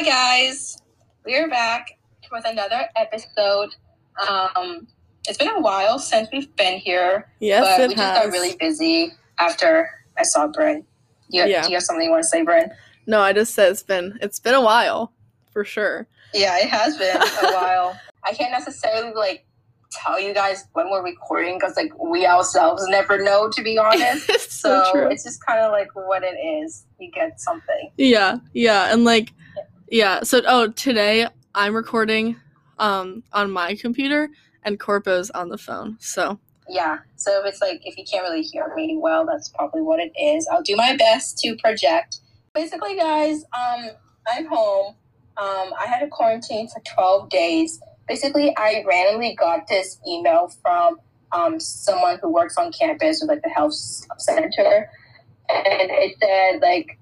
Hi guys, we are back with another episode. Um, it's been a while since we've been here, Yes, but it we just has. got really busy after I saw Bryn. You, Yeah. Do you have something you want to say, Bryn? No, I just said it's been it's been a while, for sure. Yeah, it has been a while. I can't necessarily like tell you guys when we're recording because like we ourselves never know, to be honest. it's so, So it's just kind of like what it is. You get something. Yeah, yeah, and like, yeah. So, oh, today I'm recording, um, on my computer, and Corpo's on the phone. So, Yeah. So if it's like if you can't really hear me well, that's probably what it is. I'll do my best to project. Basically, guys, um, I'm home. Um, I had a quarantine for 12 days. Basically, I randomly got this email from um, someone who works on campus with like the health center, and it said like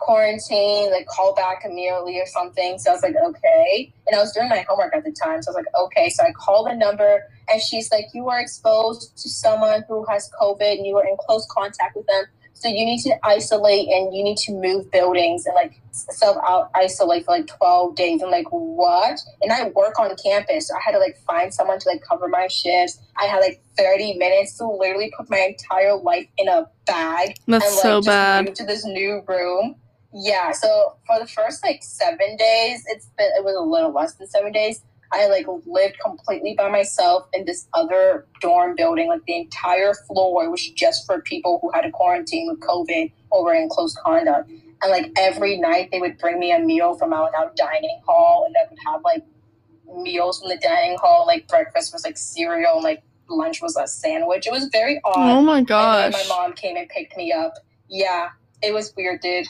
quarantine, like call back immediately or something. So I was like, okay. And I was doing my homework at the time, so I was like, okay. So I called the number and she's like, You were exposed to someone who has COVID and you were in close contact with them. So you need to isolate and you need to move buildings and like self out isolate for like 12 days. I'm like, What? And I work on campus. So I had to like find someone to like cover my shifts. I had like 30 minutes to literally put my entire life in a bag that's and like so bad. to this new room. Yeah, so for the first like seven days, it's been it was a little less than seven days. I like lived completely by myself in this other dorm building. Like the entire floor was just for people who had a quarantine with COVID or were in close conduct. And like every night, they would bring me a meal from our, our dining hall, and I would have like meals from the dining hall. Like breakfast was like cereal, and like lunch was a sandwich. It was very odd. Oh my gosh. my mom came and picked me up. Yeah, it was weird, dude.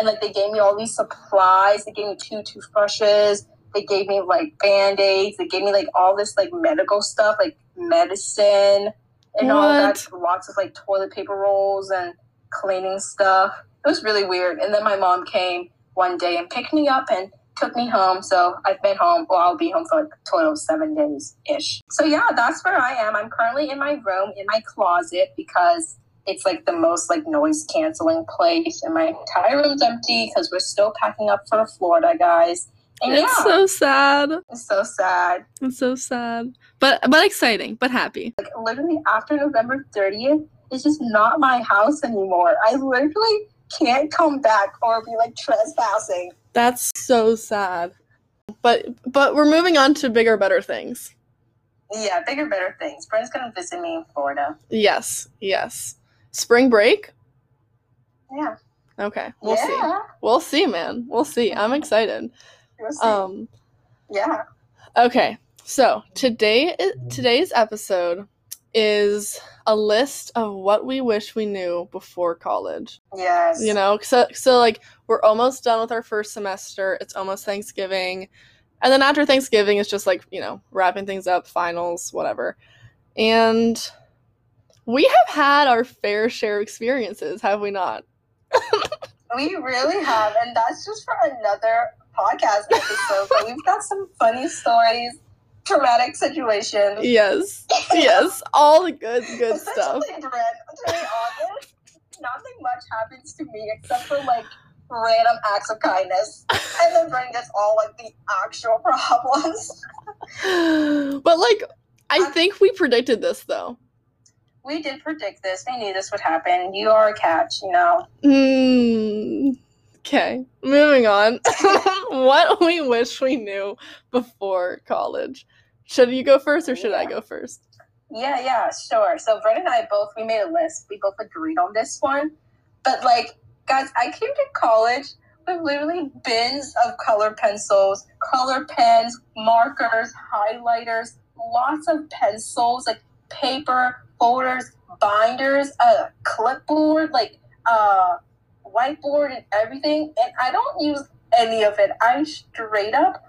And like they gave me all these supplies. They gave me two toothbrushes. They gave me like band aids. They gave me like all this like medical stuff, like medicine and all that. Lots of like toilet paper rolls and cleaning stuff. It was really weird. And then my mom came one day and picked me up and took me home. So I've been home. Well, I'll be home for like a total of seven days ish. So yeah, that's where I am. I'm currently in my room in my closet because it's like the most like noise canceling place, and my entire room's empty because we're still packing up for Florida, guys. And it's yeah, so sad. it's so sad. It's so sad. But but exciting, but happy. Like literally after November 30th, it's just not my house anymore. I literally can't come back or be like trespassing. That's so sad. But but we're moving on to bigger, better things. Yeah, bigger, better things. Bryn's gonna visit me in Florida. Yes, yes. Spring break? Yeah. Okay, we'll see. We'll see, man. We'll see. I'm excited. We'll see. Um yeah. okay. So, today today's episode is a list of what we wish we knew before college. Yes. You know, so so like we're almost done with our first semester. It's almost Thanksgiving. And then after Thanksgiving it's just like, you know, wrapping things up, finals, whatever. And we have had our fair share of experiences, have we not? We really have, and that's just for another podcast episode. but we've got some funny stories, traumatic situations. Yes. Yes. All the good good stuff. Especially Bryn, to be honest, nothing much happens to me except for like random acts of kindness, and then Bryn gets all like the actual problems. but like I think we predicted this though. We did predict this. We knew this would happen. You are a catch, you know. Mm, okay, moving on. what we wish we knew before college. Should you go first or should I go first? Yeah, yeah, sure. So Bryn and I both we made a list. We both agreed on this one. But like, guys, I came to college with literally bins of color pencils, color pens, markers, highlighters, lots of pencils, like paper, folders, binders, a clipboard, like uh whiteboard and everything. And I don't use any of it. I straight up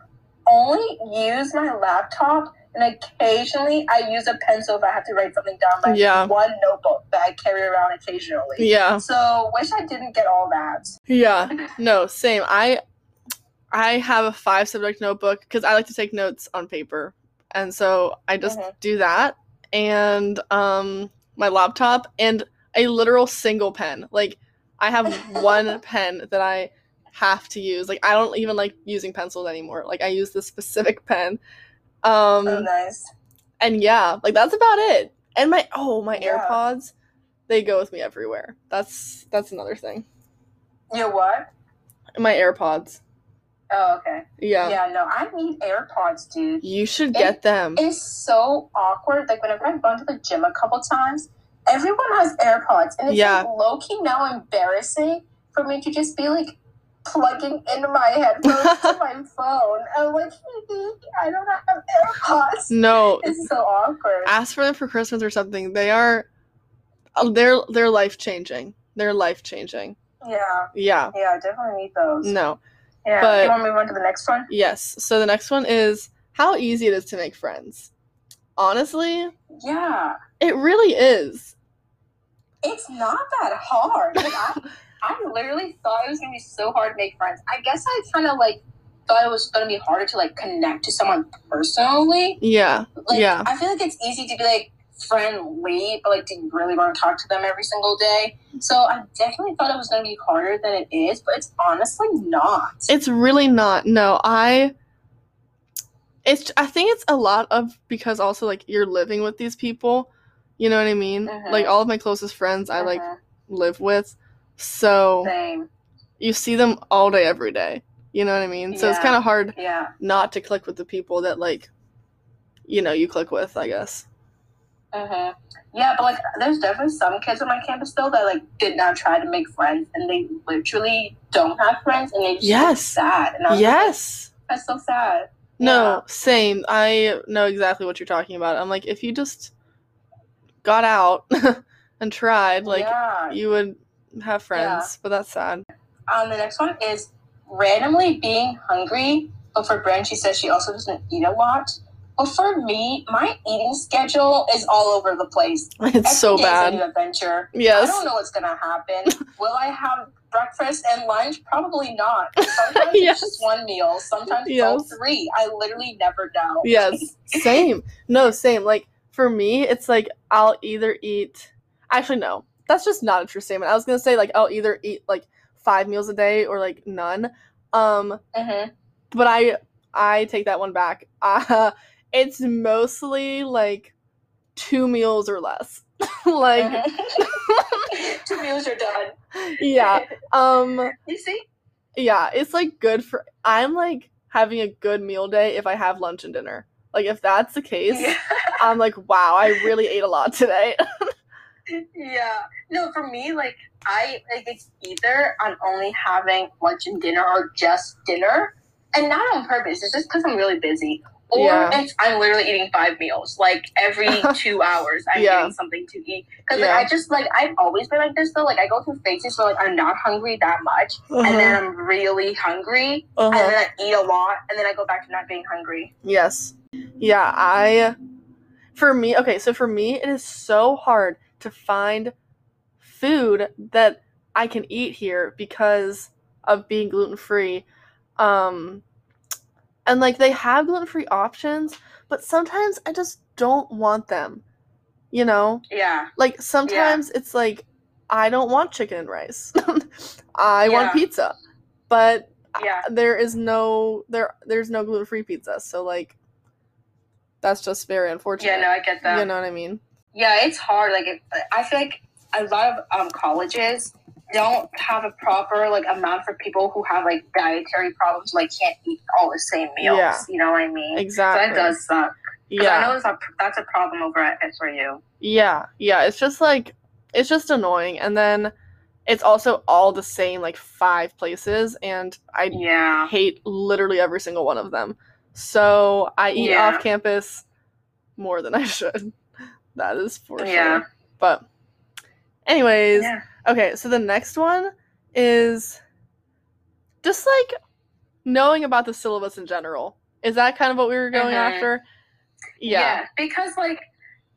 only use my laptop and occasionally I use a pencil if I have to write something down. Like Yeah. one notebook that I carry around occasionally. Yeah. So wish I didn't get all that. Yeah. No, same. I I have a five subject notebook because I like to take notes on paper. And so I just Mhm. do that and um my laptop and a literal single pen. Like I have one pen that I have to use. Like I don't even like using pencils anymore. Like I use this specific pen. Um oh, nice. and yeah, like that's about it. And my oh, my Yeah. AirPods, they go with me everywhere. That's that's another thing. You what? My AirPods. Oh, okay. Yeah. Yeah, no, I need AirPods, dude. You should get them. It's so awkward. Like whenever I've gone to the gym a couple times, everyone has AirPods, and it's Yeah. like low key now embarrassing for me to just be like plugging into my headphones to my phone. I'm like, I don't have AirPods. No, It's so awkward. ask for them for Christmas or something. They are uh, they're they're life changing. They're life changing. yeah, Yeah. yeah, I definitely need those. No. Yeah. but- you want to move on to the next one? Yes. So the next one is how easy it is to make friends. Honestly, Yeah. it really is. It's not that hard. Like, I, I literally thought it was gonna be so hard to make friends. I guess I kind of like thought it was gonna be harder to like connect to someone personally. Yeah. Like, Yeah. I feel like it's easy to be like friendly, but like, do you really want to talk to them every single day? So I definitely thought it was gonna be harder than it is, but it's honestly not. It's really not. No, I it's I think it's a lot of because also like you're living with these people. You know what I mean? Mhm. Like all of my closest friends I like Mhm. live with. So Same. you see them all day every day. You know what I mean? So it's kind of hard Yeah. not to click with the people that like you know, you click with, I guess. Hmm Yeah, but like, there's definitely some kids on my campus though that like did not try to make friends, and they literally don't have friends, and they just Yes. sad. And I was like, Yes. that's so sad. No, Yeah. same. I know exactly what you're talking about. I'm like, if you just got out and tried, like, yeah. you would have friends. But that's sad. Um, the next one is randomly being hungry, but for Bryn, she says she also doesn't eat a lot. For me, my eating schedule is all over the place. It's so Every a bad. new adventure. I don't know what's gonna happen. Will I have breakfast and lunch? Probably not. Sometimes Yes. it's just one meal. Sometimes Yes. all three. I literally never know. Yes. Same. No, same. Like, for me, it's like I'll either eat. Actually, no. That's just not a true statement. I was going to say, like, I'll either eat, like, five meals a day or, like, none. Um, hmm but I I take that one back. Uh, it's mostly like two meals or less. like Mhm. Two meals are done. yeah. Um You see? yeah, it's like good for I'm like having a good meal day if I have lunch and dinner. Like if that's the case, Yeah. I'm like, wow, I really ate a lot today. yeah. No, for me, like I like it's either I'm only having lunch and dinner or just dinner, and not on purpose. It's just because I'm really busy. Or Yeah. it's I'm literally eating five meals. Like every two hours, I'm Yeah. getting something to eat. Because Yeah. like, I just like I've always been like this though. Like I go through phases where like I'm not hungry that much, and then I'm really hungry, and Uh-huh. then I eat a lot, and then I go back to not being hungry. Yes. Yeah, I for me, okay, so for me it is so hard to find food that I can eat here because of being gluten-free. Um and like they have gluten-free options, but sometimes I just don't want them. You know? Yeah. Like sometimes it's like I don't want chicken and rice. I want pizza. But Yeah. there is no there there's no gluten free pizza, so like that's just very unfortunate. Yeah. No, I get that. You know what I mean? Yeah, it's hard. Like, it, I feel like a lot of um, colleges don't have a proper like amount for people who have like dietary problems, like can't eat all the same meals. Yeah. You know what I mean? Exactly. So that does suck. Yeah, I know that's a, that's a problem over at SRU. Yeah. Yeah. It's just like it's just annoying. And then it's also all the same, like five places, and I Yeah. hate literally every single one of them. So I eat Yeah. off campus more than I should. That is for sure. Yeah. sure. But anyways, Yeah. Okay, so the next one is just like knowing about the syllabus in general. Is that kind of what we were going Mhm. after? Yeah. Because like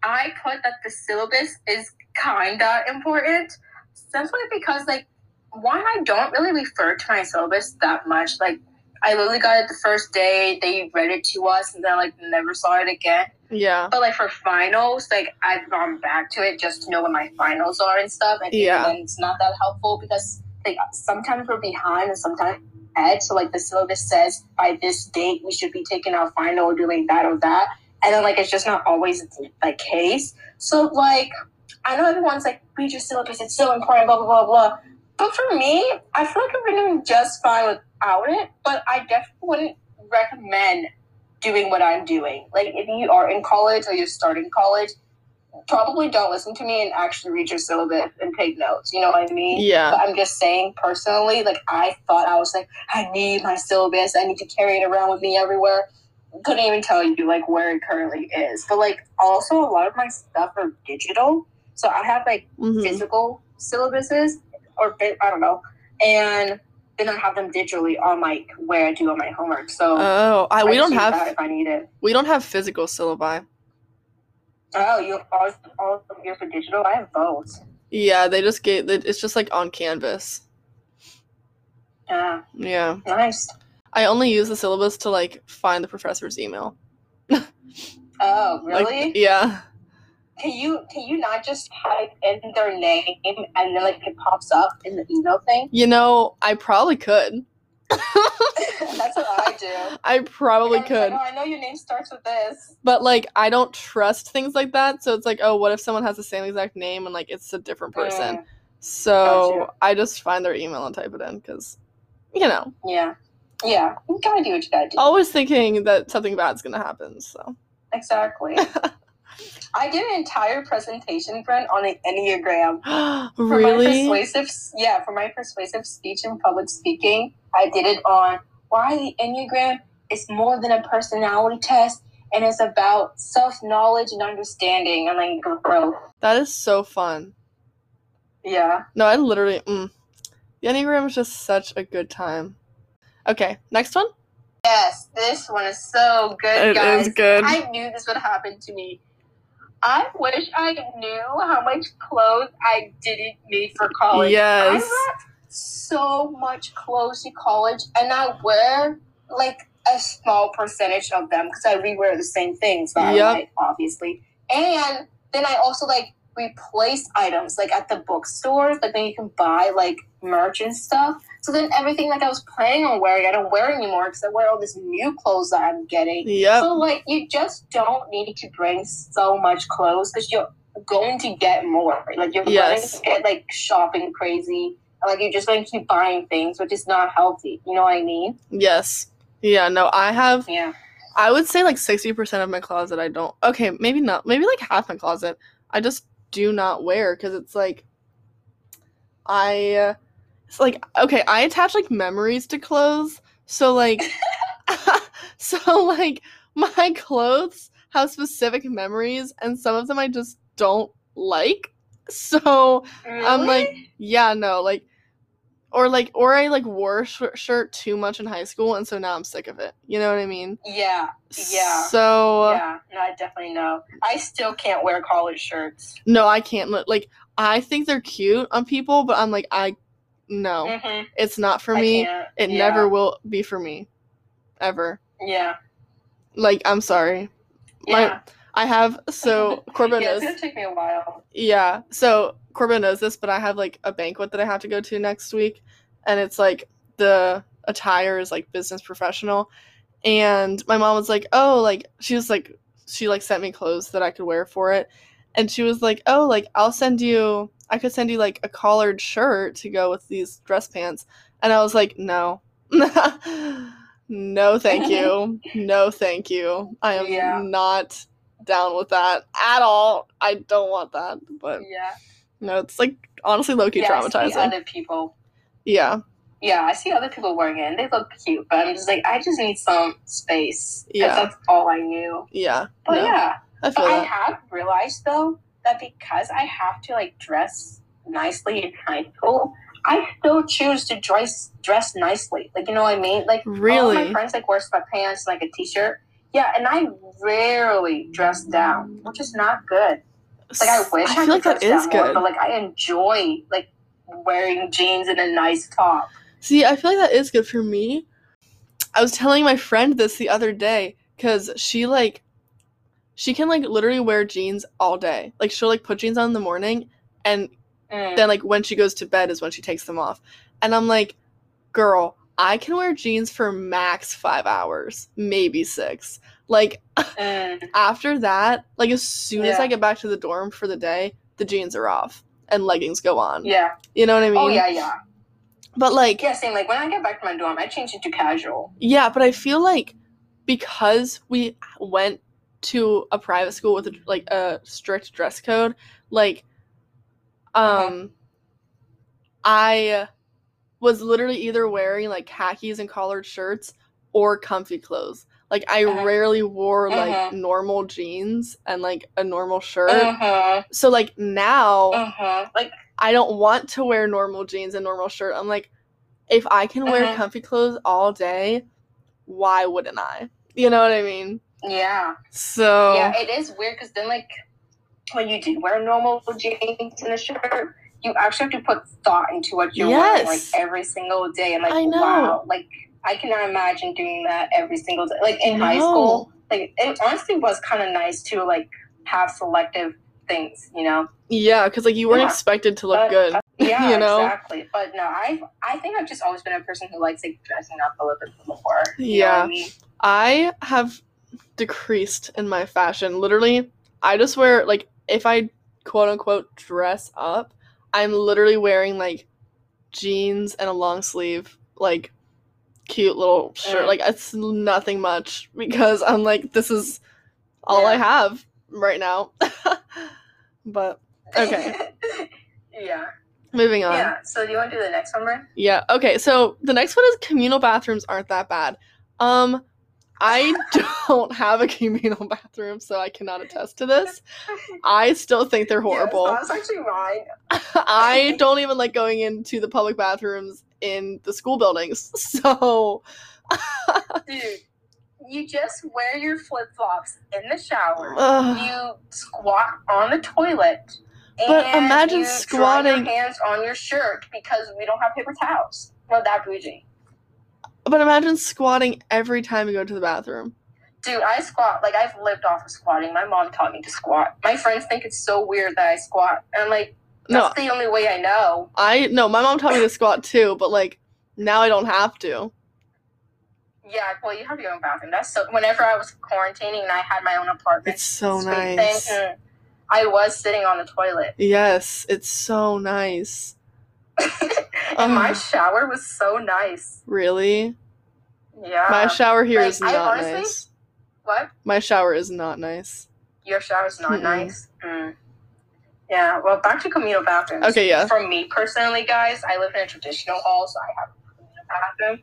I put that the syllabus is kinda important simply because like one, I don't really refer to my syllabus that much. Like I literally got it the first day, they read it to us and then like never saw it again. Yeah. But like for finals, like I've gone back to it just to know what my finals are and stuff. And Yeah. And it's not that helpful because like sometimes we're behind and sometimes ahead. So like the syllabus says by this date we should be taking our final or doing that or that, and then like it's just not always the case. So like I know everyone's like read your syllabus, it's so important, blah blah blah blah. But for me, I feel like I've been doing just fine without it. But I definitely wouldn't recommend doing what I'm doing. Like if you are in college or you're starting college, probably don't listen to me and actually read your syllabus and take notes. You know what I mean? Yeah. But I'm just saying personally, like I thought I was like, I need my syllabus, I need to carry it around with me everywhere. Couldn't even tell you like where it currently is. But like also a lot of my stuff are digital. So I have like Mhm. physical syllabuses or I don't know. And then I have them digitally on like where I do all my homework. So Oh, I, we I don't have if I need it. we don't have physical syllabi. Oh, you all, all of yours are digital? I have both. Yeah, they just get it's just like on Canvas. Yeah, Yeah. nice. I only use the syllabus to like find the professor's email. Oh, Like, really? yeah. Can you can you not just type in their name and then like it pops up in the email thing? You know, I probably could. That's what I do. I probably could. Like, oh, I know your name starts with this. But like I don't trust things like that. So it's like, oh, what if someone has the same exact name and like it's a different person? Mm, So. I just find their email and type it in because, you know, yeah, yeah. You gotta do what you gotta do. always thinking that something bad's gonna happen. So Exactly. I did an entire presentation, friend, on the Enneagram. For my really, persuasive, yeah, for my persuasive speech and public speaking, I did it on why the Enneagram is more than a personality test and it's about self knowledge and understanding and like growth. that is so fun. Yeah. No, I literally, mm, the enneagram is just such a good time. Okay, next one. Yes, this one is so good, It guys. is good. I knew this would happen to me. I wish I knew how much clothes I didn't need for college. Yes. I so much clothes to college, and I wear like a small percentage of them because I rewear the same things that Yep. I like, obviously. And then I also like replace items like at the bookstores, like then you can buy like merch and stuff. So then everything like I was planning on wearing, I don't wear anymore because I wear all this new clothes that I'm getting. Yep. So like you just don't need to bring so much clothes because you're going to get more. Like you're Yes. going to get like shopping crazy. Like you're just going to keep buying things, which is not healthy. You know what I mean? Yes. Yeah. No, I have. Yeah. I would say like sixty percent of my closet I don't. Okay, maybe not. Maybe like half my closet I just do not wear because it's like I. It's like okay, I attach like memories to clothes, so like, so like my clothes have specific memories, and some of them I just don't like. So I'm like, yeah, no, like, or like, or I like wore a sh- shirt too much in high school, and so now I'm sick of it. You know what I mean? yeah, yeah. So yeah, no, I definitely know. I still can't wear college shirts. no, I can't. Like, I think they're cute on people, but I'm like, I no, Mm-hmm. it's not for I me. can't. It yeah. never will be for me, ever. Yeah, Like, I'm sorry. My- yeah. I have so Corbin yeah, knows. it's gonna take me a while. Yeah. So Corbin knows this, but I have like a banquet that I have to go to next week, and it's like the attire is like business professional, and my mom was like, "Oh, like she was like she like sent me clothes that I could wear for it, and she was like, "Oh, like I'll send you, I could send you like a collared shirt to go with these dress pants," and I was like, "No." no, thank you. No, thank you. I am Yeah. not down with that at all. I don't want that. But Yeah, no, it's like honestly low key yeah. I see traumatizing. other people. Yeah. Yeah, I see other people wearing it and they look cute, but I'm just like, I just need some space. Yeah. that's all I knew. Yeah. But no, yeah, I but I have realized though that because I have to like dress nicely in high school, I still choose to dress dress nicely. Like you know what I mean? Like all my friends like wear sweatpants, and like a t-shirt. Yeah, and I rarely dress down, which is not good. Like I wish I, feel could like that is down more, good. but like I enjoy like wearing jeans and a nice top. See, I feel like that is good for me. I was telling my friend this the other day because she like she can like literally wear jeans all day. Like she'll like put jeans on in the morning and Mm. then like when she goes to bed is when she takes them off and i'm like girl i can wear jeans for max five hours maybe six like Mm. after that like as soon as i get back to the dorm for the day the jeans are off and leggings go on Yeah. you know what i mean Oh yeah, yeah. but like Yeah, same. Like when I get back to my dorm, I change into casual. Yeah, but I feel like because we went to a private school with a, like a strict dress code, like Uh-huh. um I was literally either wearing like khakis and collared shirts or comfy clothes. Like I Uh-huh. rarely wore like Uh-huh. normal jeans and like a normal shirt. Uh huh. So like now Uh huh. Like I don't want to wear normal jeans and normal shirt. I'm like, if I can wear Mhm. comfy clothes all day, why wouldn't I? You know what I mean? Yeah, So yeah. It is weird because then like when you do wear normal jeans and a shirt, you actually have to put thought into what you're wearing like every single day. And like I know. wow, like I cannot imagine doing that every single day. Like in high school, like it honestly was kind of nice to like have selective things, you know. Yeah, because like you weren't Yeah. expected to look But, good. uh, yeah, you know? exactly. But no, I I think I've just always been a person who likes like dressing up a little bit more. You know what Yeah. I mean? I have decreased in my fashion. Literally, I just wear like if I quote unquote dress up, I'm literally wearing like jeans and a long sleeve, like cute little shirt. Like it's nothing much because I'm like, this is all I have right now. but okay, yeah. moving on. Yeah. So do you want to do the next one, Ren? Yeah. Okay. So the next one is communal bathrooms aren't that bad. Um, I don't have a communal bathroom, so I cannot attest to this. I still think they're horrible. Yes, that's actually mine. I don't even like going into the public bathrooms in the school buildings. So, Dude, you just wear your flip flops in the shower. ugh. You squat on the toilet. But and imagine squatting- your hands on your shirt because we don't have paper towels. Well, that bougie. But imagine squatting every time you go to the bathroom. Dude, I squat. Like, I've lived off of squatting. My mom taught me to squat. My friends think it's so weird that I squat. And I'm like, No, that's the only way I know. I no. My mom taught me to squat too, but like now I don't have to. Yeah, well, you have your own bathroom. That's so. Whenever I was quarantining and I had my own apartment, It's so thing, nice. mm, I was sitting on the toilet. Yes, it's so nice. and my shower was so nice. Really? Yeah. My shower here like, is not honestly- nice. what? My shower is not nice. Your shower is not Mm-mm. nice. Mm. Yeah. Well, back to communal bathrooms. Okay, yeah. For me personally, guys, I live in a traditional hall, so I have a communal bathroom,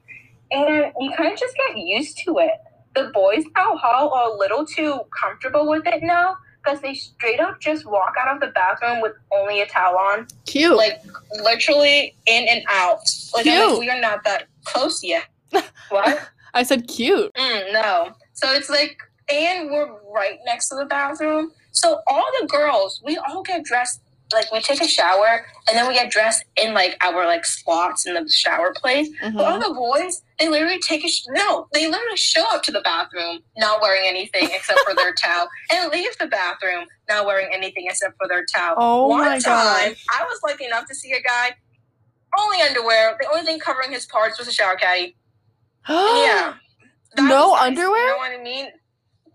and you kind of just get used to it. The boys out hall are a little too comfortable with it now because they straight up just walk out of the bathroom with only a towel on, Cute. like literally in and out. Like, Cute. like we are not that close yet. what? I said cute. Mm, no. So it's like, and we're right next to the bathroom. So all the girls, we all get dressed. Like we take a shower and then we get dressed in like our like spots in the shower place. But all Mhm. the boys, they literally take a sh- no, they literally show up to the bathroom not wearing anything except for their towel, and leave the bathroom not wearing anything except for their towel. Oh One my time, gosh. I was lucky enough to see a guy only underwear. The only thing covering his parts was a shower caddy. Yeah. That No nice, underwear? You know what I mean?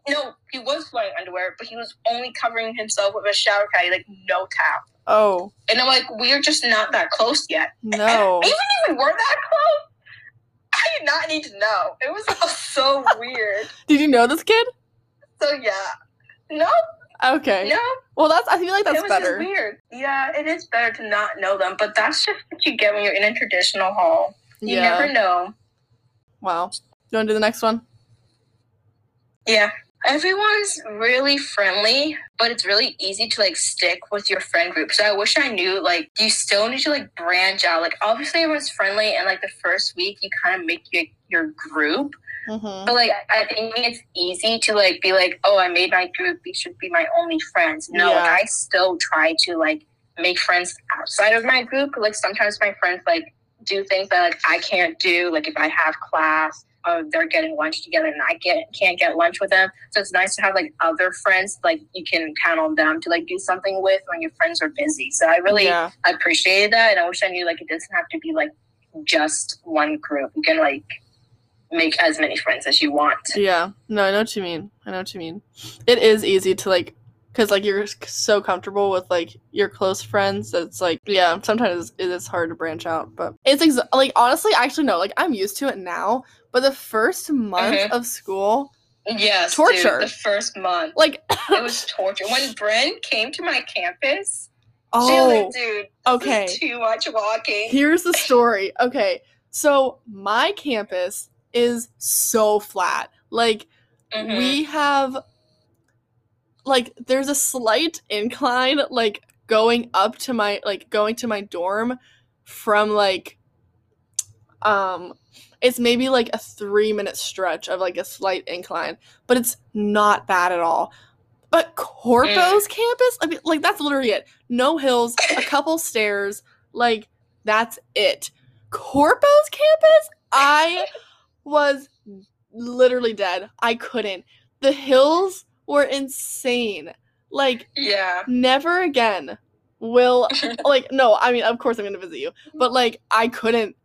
No, he was wearing underwear, but he was only covering himself with a shower caddy, like no towel. Oh And I'm like, we're just not that close yet. no. Even if we were that close, I did not need to know. It was all so weird. Did you know this kid? So yeah, no, Okay. no, Well, that's. I feel like that's it was better. just weird. Yeah, it is better to not know them, but that's just what you get when you're in a traditional hall. You yeah. never know. Wow. You want to do the next one? Yeah. Everyone's really friendly, but it's really easy to like stick with your friend group. So I wish I knew like you still need to like branch out. Like obviously everyone's friendly and like the first week you kind of make your your group. Mm-hmm. But like I think it's easy to like be like, oh, I made my group. These should be my only friends. No, Yeah. like, I still try to like make friends outside of my group. Like sometimes my friends like do things that like I can't do. Like if I have class, uh, they're getting lunch together and I get can't get lunch with them. So it's nice to have like other friends like you can count on them to like do something with when your friends are busy. So I really yeah. appreciated that, and I wish I knew like it doesn't have to be like just one group. You can like make as many friends as you want. Yeah. No, I know what you mean. I know what you mean. It is easy to like because like you're so comfortable with like your close friends that's like yeah sometimes it is hard to branch out but it's ex- like honestly actually no like i'm used to it now but the first month Mhm. of school Yes, Torture. Dude, the first month. like it was torture. When Bryn came to my campus, she oh was like, dude, okay. too much walking. here's the story okay so my campus is so flat like Mhm. we have like there's a slight incline like going up to my like going to my dorm from like um it's maybe like a three minute stretch of like a slight incline but it's not bad at all. But corpo's mm. campus i mean like that's literally it. No hills a couple stairs like that's it. Corpo's campus i was literally dead. I couldn't. The hills were insane. Like yeah. never again will like no i mean of course i'm gonna visit you but like i couldn't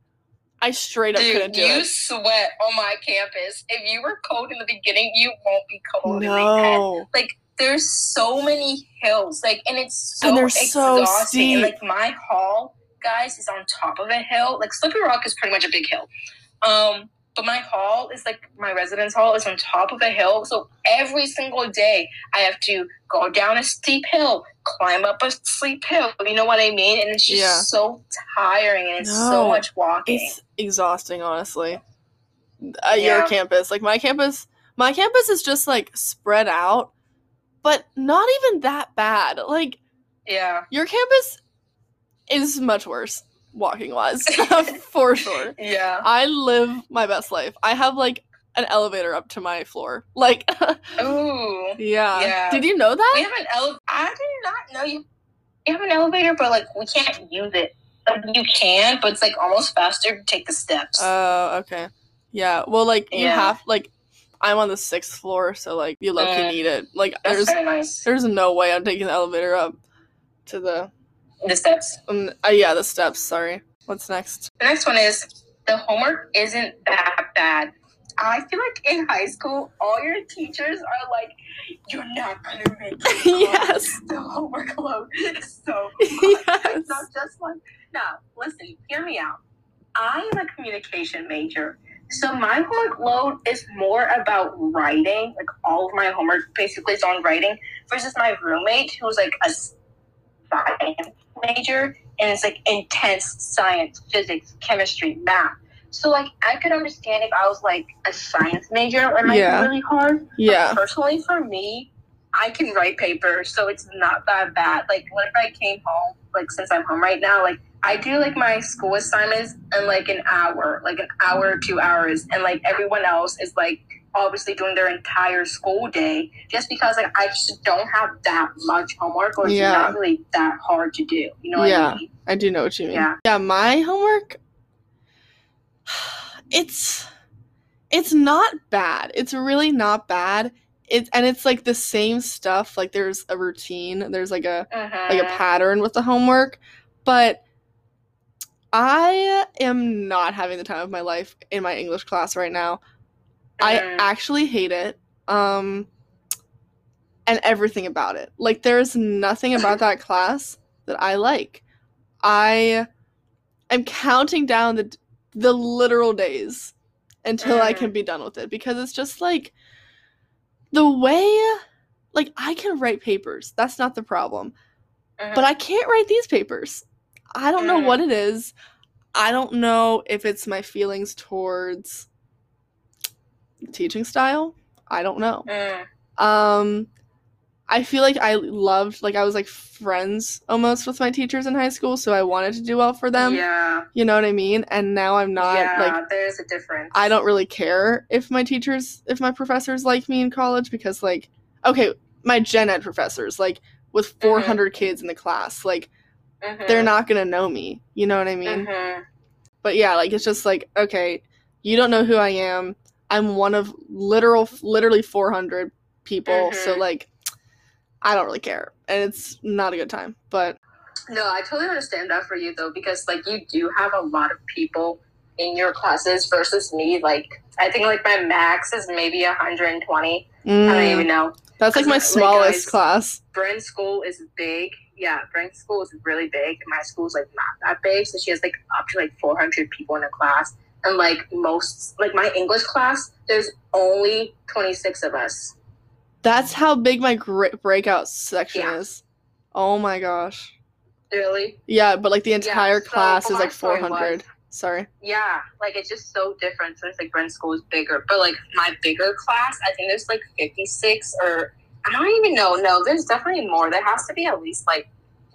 i straight up couldn't Dude, do you it sweat on my campus. If you were cold in the beginning, you won't be cold in the end. no There's so many hills, like, and it's so And they're so exhausting. And, steep. like my hall, guys, is on top of a hill. Like Slippery Rock is pretty much a big hill. Um, but my hall is like my residence hall is on top of a hill. So every single day I have to go down a steep hill, climb up a steep hill. You know what I mean? And it's just Yeah. so tiring and it's No. so much walking. it's exhausting honestly at your campus like my campus my campus is just like spread out but not even that bad like yeah. your campus is much worse walking wise for sure Yeah. i live my best life i have like an elevator up to my floor like Ooh. yeah. Yeah. did you know that We have an ele- I did not know you you have an elevator, but like we can't use it. Like, you can, but it's like almost faster to take the steps. oh okay yeah well like you have like i'm on the sixth floor so like you low key Mm. need it like That's there's nice. There's no way I'm taking the elevator up to the The steps. um, uh, yeah the steps. Sorry. What's next? The next one is the homework isn't that bad. I feel like in high school, all your teachers are like, "You're not gonna make it." yes. The homework load is so yes. It's not just one. Now, listen, hear me out. I am a communication major. So my homework load is more about writing. Like all of my homework basically is on writing versus my roommate who's like a science major and it's like intense science, physics, chemistry, math. So like I could understand if I was like a science major, it might Yeah. be really hard. Yeah. Personally, for me, I can write papers, so it's not that bad. Like, what if I came home, like, since I'm home right now, like, I do like my school assignments in like an hour, like an hour two hours, and like everyone else is like obviously doing their entire school day just because like I just don't have that much homework or it's not really that hard to do. You know what Yeah. I mean? I do know what you mean. Yeah. Yeah, my homework it's it's not bad. It's really not bad. It's and it's like the same stuff. Like there's a routine. There's like a like a Mhm. pattern with the homework, but I am not having the time of my life in my English class right now. I Mhm. actually hate it. Um and everything about it. Like there's nothing about that class that I like. I am counting down the the literal days until I can be done with it because it's just like the way like I can write papers. That's not the problem. Mhm. But I can't write these papers. I don't know Mm. what it is. I don't know if it's my feelings towards teaching style. I don't know. Mm. Um I feel like I loved like I was like friends almost with my teachers in high school, so I wanted to do well for them. yeah, You know what I mean? And now I'm not yeah. like there's a difference. I don't really care if my teachers if my professors like me in college because like okay, my gen ed professors like with 400 kids in the class, like Mhm. they're not going to know me. You know what I mean? Mhm. But yeah, like it's just like okay, you don't know who I am. I'm one of literal literally 400 people, so Mhm. like I don't really care. And it's not a good time. But No, I totally understand that for you though, because like you do have a lot of people in your classes versus me. Like I think like my max is maybe 120. I don't mm, even know. that's like my smallest class. Bryn's school is big. Yeah, Bryn's school is really big. My school's like not that big, so she has like up to like 400 people in a class. And like most, like my English class, there's only 26 of us. That's how big my gra- breakout section Yeah. is. Oh my gosh. Really? Yeah, but like the entire so class is like 400. Sorry. Yeah, like it's just so different since like Bryn's school is bigger. But like my bigger class, I think there's like 56 or I don't even know. No, there's definitely more. There has to be at least like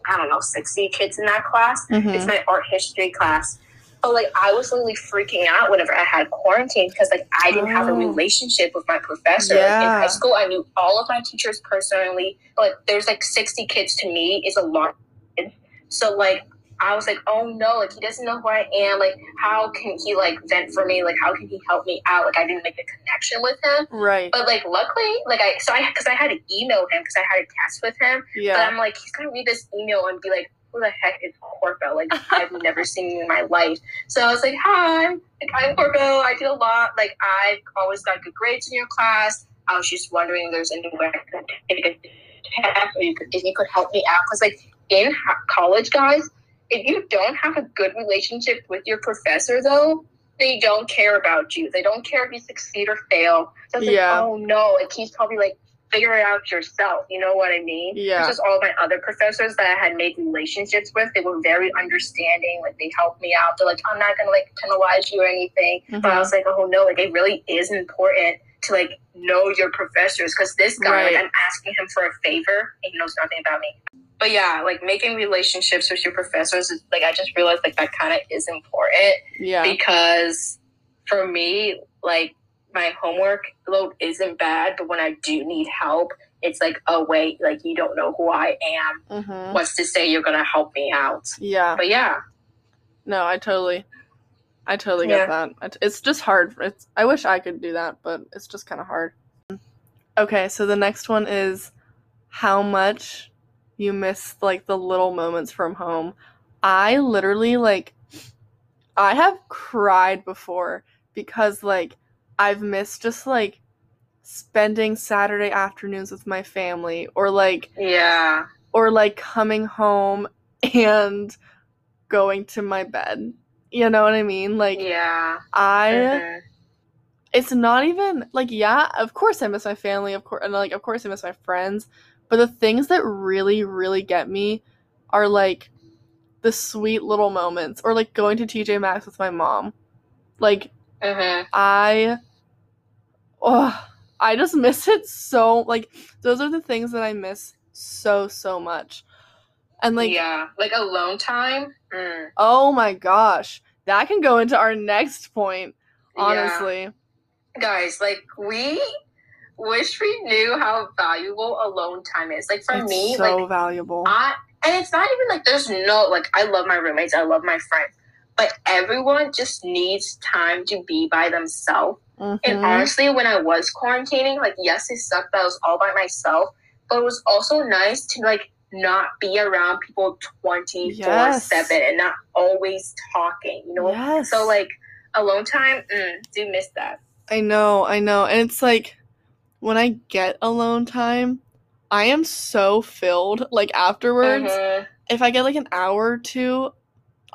I don't know 60 kids in that class. Mhm. It's my art history class. But like I was literally freaking out whenever I had quarantine because like I didn't have a Oh. relationship with my professor. Like, in high school, I knew all of my teachers personally. But there's like 60 kids to me is a lot. So like I was like, oh no, like he doesn't know who I am. Like how can he like vent for me? Like how can he help me out? Like I didn't make a connection with him. Right. But like luckily, like I so I because I had to email him because I had a test with him. Yeah. But I'm like, he's gonna read this email and be like, who the heck is Corpo? Like, I've never seen you in my life. So I was like, hi, like, I'm Corpo. I did a lot. Like, I've always got good grades in your class. I was just wondering if there's any way I could take a test or you could, if you could help me out. Because, like, in college, guys, if you don't have a good relationship with your professor, though, they don't care about you. They don't care if you succeed or fail. So Yeah. like, oh no, like he's probably like figure it out yourself. You know what I mean? Yeah. Just all my other professors that I had made relationships with, they were very understanding. Like they helped me out. They're like, I'm not gonna like penalize you or anything. But I Mhm. was like, oh no, like it really is important to like know your professors because this guy, Right. like I'm asking him for a favor and he knows nothing about me. But yeah, like making relationships with your professors is like I just realized like that kind of is important Yeah. because for me, like my homework load isn't bad, but when I do need help, it's like, oh wait, like you don't know who I am. Mhm. What's to say you're gonna help me out? Yeah. But yeah, No, I totally, I totally get that. It's just hard. It's. I wish I could do that, but it's just kind of hard. Okay, so the next one is how much you miss like the little moments from home. I literally like, I have cried before because like I've missed just like spending Saturday afternoons with my family or like yeah, or like coming home and going to my bed. You know what I mean? Like yeah. I Mhm. it's not even like yeah, of course I miss my family, of course and like of course I miss my friends, but the things that really really get me are like the sweet little moments or like going to TJ Maxx with my mom. Like Mhm. I oh, I just miss it so like those are the things that I miss so so much. And like yeah, like alone time. Mm. Oh my gosh. That can go into our next point, Yeah. honestly. guys, like we wish we knew how valuable alone time is. Like for it's me, so like valuable. I and it's not even like there's no like I love my roommates, I love my friends, but everyone just needs time to be by themselves. And Mhm. honestly, when I was quarantining, like yes, it sucked that I was all by myself, but it was also nice to like not be around people twenty four Yes. seven and not always talking. You know, Yes. so like alone time, mm, do miss that. I know, I know. And it's like when I get alone time, I am so filled. Like afterwards, Mhm. if I get like an hour or two,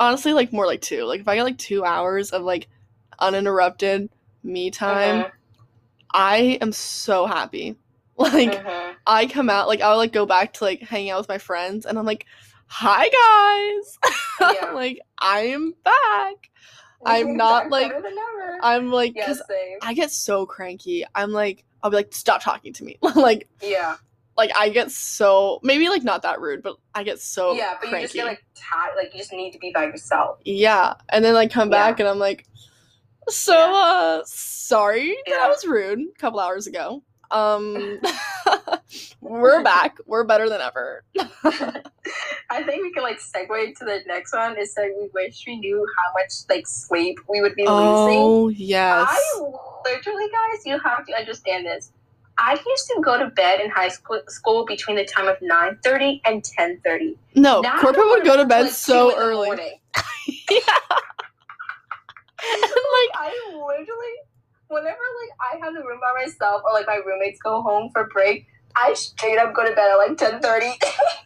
honestly, like more like two. Like if I get like two hours of like uninterrupted me time, Mhm. I am so happy. Like Mhm. I come out, like I'll like go back to like hanging out with my friends, and I'm like, "Hi guys!" Yeah. like I am back. I'm not, like- better than ever. I'm like, because. I get so cranky. I'm like, I'll be like, "Stop talking to me!" like, yeah, like I get so maybe like not that rude, but I get so yeah, but cranky. you just get like tired. Like you just need to be by yourself. yeah, and then like come Yeah. back, and I'm like, "So, Yeah. uh, sorry that I was rude a couple hours ago." Um, we're back. We're better than ever. I think we can like segue to the next one. Is that we wish we knew how much like sleep we would be losing. Oh yes. I literally, guys, you have to understand this. I used to go to bed in high school, school between the time of nine thirty and ten thirty. No, Now corporate would go to bed like, so 2 in the early. yeah. like I literally, whenever like I have the room by myself or like my roommates go home for break, I straight up go to bed at like ten thirty.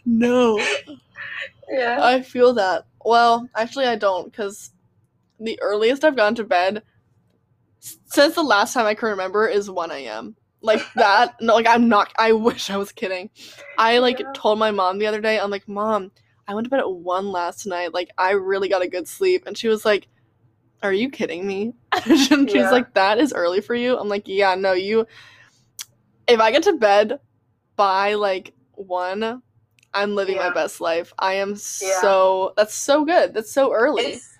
no. yeah. I feel that. Well, actually, I don't, because the earliest I've gone to bed since the last time I can remember is 1 a.m. Like that. no, like I'm not. I wish I was kidding. I like Yeah. told my mom the other day. I'm like, Mom, I went to bed at one last night. Like I really got a good sleep, and she was like, Are you kidding me? and she's Yeah. like, That is early for you. I'm like, Yeah, no, you. If I get to bed by like one, I'm living my best life. I am Yeah. so that's so good. That's so early. It's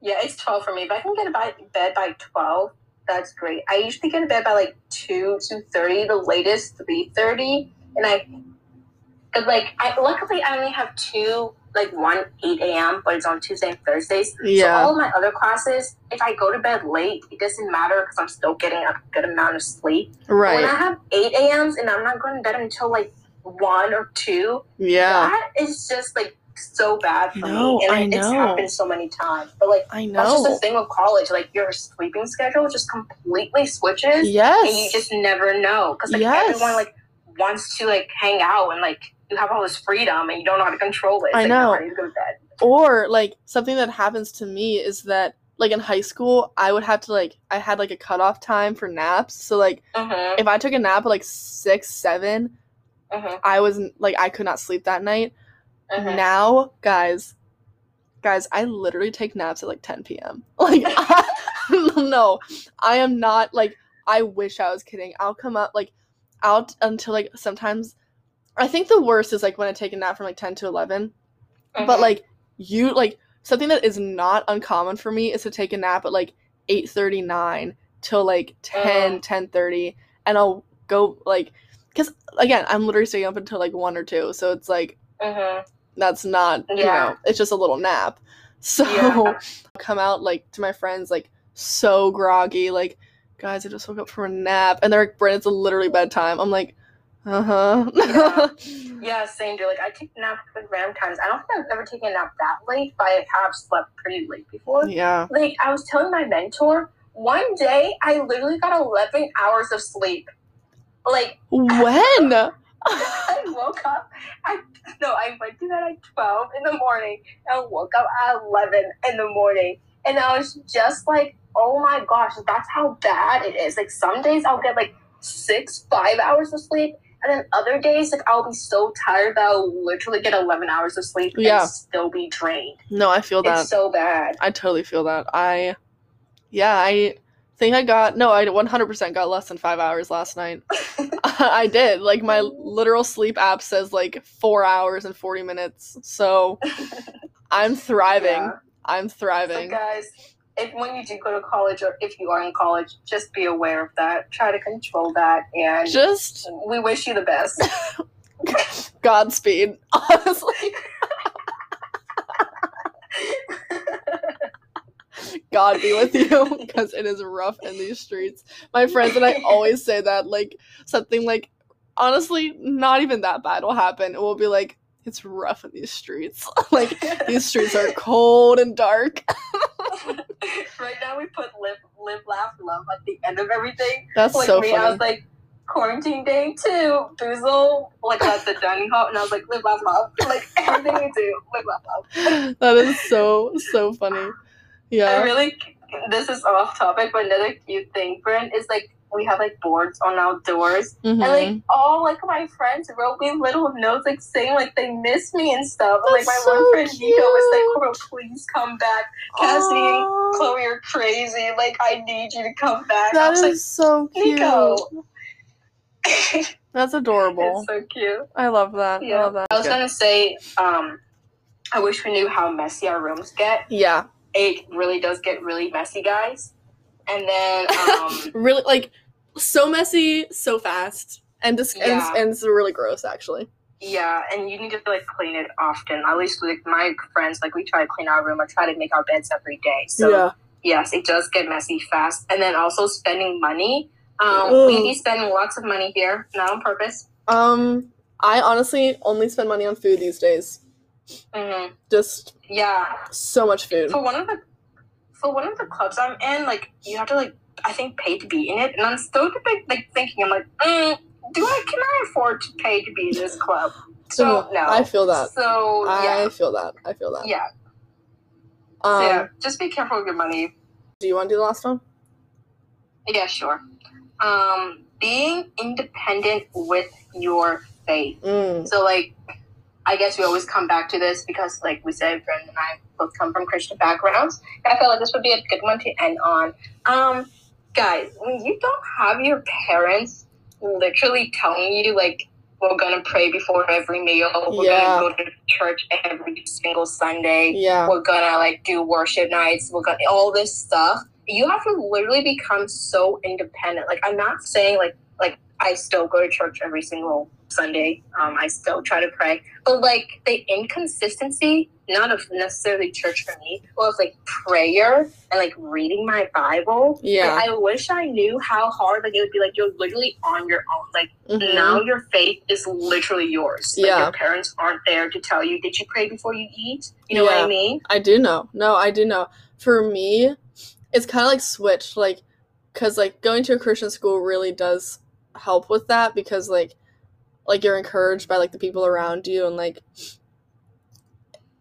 yeah, it's twelve for me. If I can get to bed by twelve, that's great. I usually get to bed by like two, two thirty, the latest three thirty, and I, cause like I luckily I only have two, like one eight a.m., but it's on Tuesday and Thursdays. So all of my other classes, if I go to bed late, it doesn't matter because I'm still getting a good amount of sleep. But When I have eight a.m.s and I'm not going to bed until like one or two, Yeah. that is just like so bad for No, me. And I it- it's happened so many times. But like I know that's just the thing with college. Like your sleeping schedule just completely switches, Yes. and you just never know because like Yes. everyone like wants to like hang out and like you have all this freedom and you don't know how to control it. It's I like, know. No, I need to go to bed. Or like something that happens to me is that like in high school, I would have to like I had like a cutoff time for naps. So like Mm-hmm. if I took a nap at like six, seven, Mm-hmm. I was like I could not sleep that night. Mm-hmm. Now, guys, guys, I literally take naps at like 10 p.m. Like, no, I am not like. I wish I was kidding. I'll come up like out until like sometimes. I think the worst is like when I take a nap from like 10 to 11. Mm-hmm. But like you like something that is not uncommon for me is to take a nap at like 8:39 till like 10 10:30 and I'll go like cuz again, I'm literally staying up until like 1 or 2. So it's like Mm-hmm. That's not you know it's just a little nap so Yeah. Come out like to my friends like so groggy like guys i just woke up from a nap and they're like brendan it's literally bedtime i'm like uh-huh Yeah. Yeah, same dude. Like I take naps like random times. I don't think I've ever taken a nap that late, but I have slept pretty late before. yeah Like I was telling my mentor, one day I literally got eleven hours of sleep. Like when I woke up. I no, I went to bed at twelve in the morning and woke up at eleven in the morning, and I was just like, "Oh my gosh, that's how bad it is." Like some days I'll get like six, five hours of sleep, and then other days like I'll be so tired that I'll literally get eleven hours of sleep Yeah. and still be drained. no i feel that It's so bad. i totally feel that i yeah i think i got no i 100% got less than five hours last night i did like my literal sleep app says like four hours and 40 minutes so i'm thriving Yeah. i'm So thriving guys, if when you do go to college or if you are in college, just be aware of that. Try to control that, and just we wish you the best. Godspeed, honestly. God be with you because it is rough in these streets. My friends and I always say that, like, something like, honestly, not even that bad will happen. It will be like, it's rough in these streets. like, these streets are cold and dark. right now, we put live, live, laugh, love at the end of everything. That's Like so me, I was like, quarantine day two, boozle, like at the dining hall, and I was like, live, laugh, love. Like everything we do, live, laugh, love. that is so, so funny. I Yeah. really, this is off topic, but another cute thing, Brent, is like we have like boards on our doors, Mhm. and like all like my friends wrote me little notes like saying like they miss me and stuff. And, like my That's one so friend Nico was like, "Bro, please come back. Cassidy and Aw, Chloe are crazy. Like I need you to come back." I that was is so cute. Nico. That's adorable. it's so cute. I love that. I love that. I was gonna say, um, I wish we knew how messy our rooms get. yeah. It really does get really messy, guys. And then, um, Really, like, so messy, so fast, and just and, Yeah. and it's really gross actually. Yeah, and you need to like clean it often. At least like my friends, like we try to clean our room I try to make our beds every day. So yeah. yes, it does get messy fast. And then also spending money. Um, we be spending lots of money here, not on purpose. Um, I honestly only spend money on food these days. Hmm Just Yeah, so much food. for one of the for one of the clubs I'm in, like you have to like I think pay to be in it, and I'm still like, like thinking I'm like, mm, do I can I afford to pay to be in this club? So Ugh, no, I feel that. So yeah, I feel that. I feel that. yeah, Um, so, yeah. Just be careful with your money. Do you want to do the last one? Yeah, sure. Um, being independent with your faith. Mm. So, like, I guess we always come back to this because, like we said, Brendan and I both come from Christian backgrounds. And I feel like this would be a good one to end on. Um, guys, when you don't have your parents literally telling you, like, we're gonna pray before every meal, we're Yeah. gonna go to church every single Sunday, Yeah. we're gonna like do worship nights we're gonna all this stuff you have to literally become so independent like i'm not saying like like i still go to church every single sunday um, i still try to pray but like the inconsistency not of necessarily church for me well it's like prayer and like reading my bible Yeah. Like, i wish i knew how hard like it would be like you're literally on your own like Mhm. now your faith is literally yours like Yeah. your parents aren't there to tell you did you pray before you eat you know what i mean I do know. No, I do know. For me, it's kind of like switched, like, because like going to a Christian school really does help with that because like, like you're encouraged by like the people around you and like,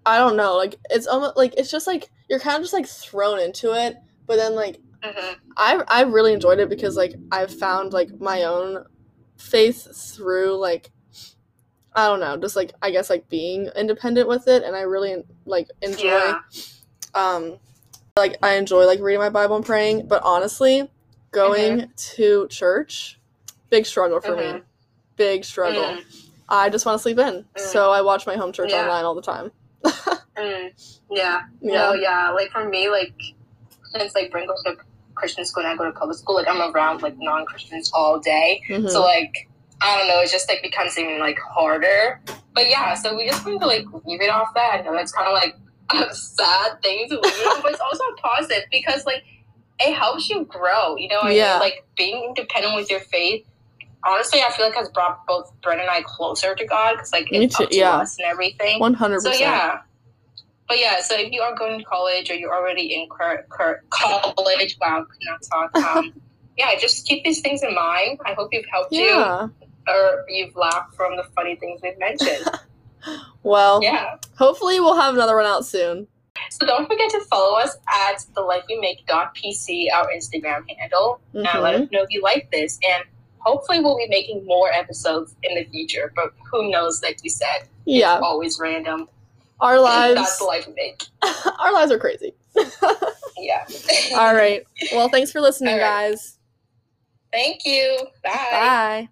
I don't know, like it's almost like it's just like you're kind of just like thrown into it, but then like hmm I I really enjoyed it because like I've found like my own faith through like I don't know, just like I guess like being independent with it and I really like enjoy Yeah. um like I enjoy like reading my Bible and praying, but honestly, going to church big struggle for me. Mhm. Big struggle. Mm, I just want to sleep in. Mm. So I watch my home church Yeah. online all the time. mm. yeah. Yeah. No, yeah. Like for me, like since like Bryn goes to Christian school and I go to public school, like I'm around like non Christians all day. Mhm. So like I don't know, it just like becomes even like harder. But yeah, so we just want to like leave it off that. And it's kind of like a sad thing to leave it but it's also positive because like it helps you grow. You know, I Yeah. mean? like being independent with your faith. Honestly, I feel like has brought both Bryn and I closer to God because like it's up to yeah. us and everything. One hundred percent. So yeah, but yeah. So if you are going to college or you're already in cur- cur- college, wow, could not talk. Um, yeah, just keep these things in mind. I hope you've helped you or you've laughed from the funny things we've mentioned. Well, yeah. hopefully we'll have another one out soon. So don't forget to follow us at the life we make pc our Instagram handle. And let us know if you like this. And hopefully we'll be making more episodes in the future. But who knows? Like you said, Yeah. it's always random. Our lives that's the life we make. our lives are crazy. Yeah. All right. Well, thanks for listening, right. guys. Thank you. Bye. Bye.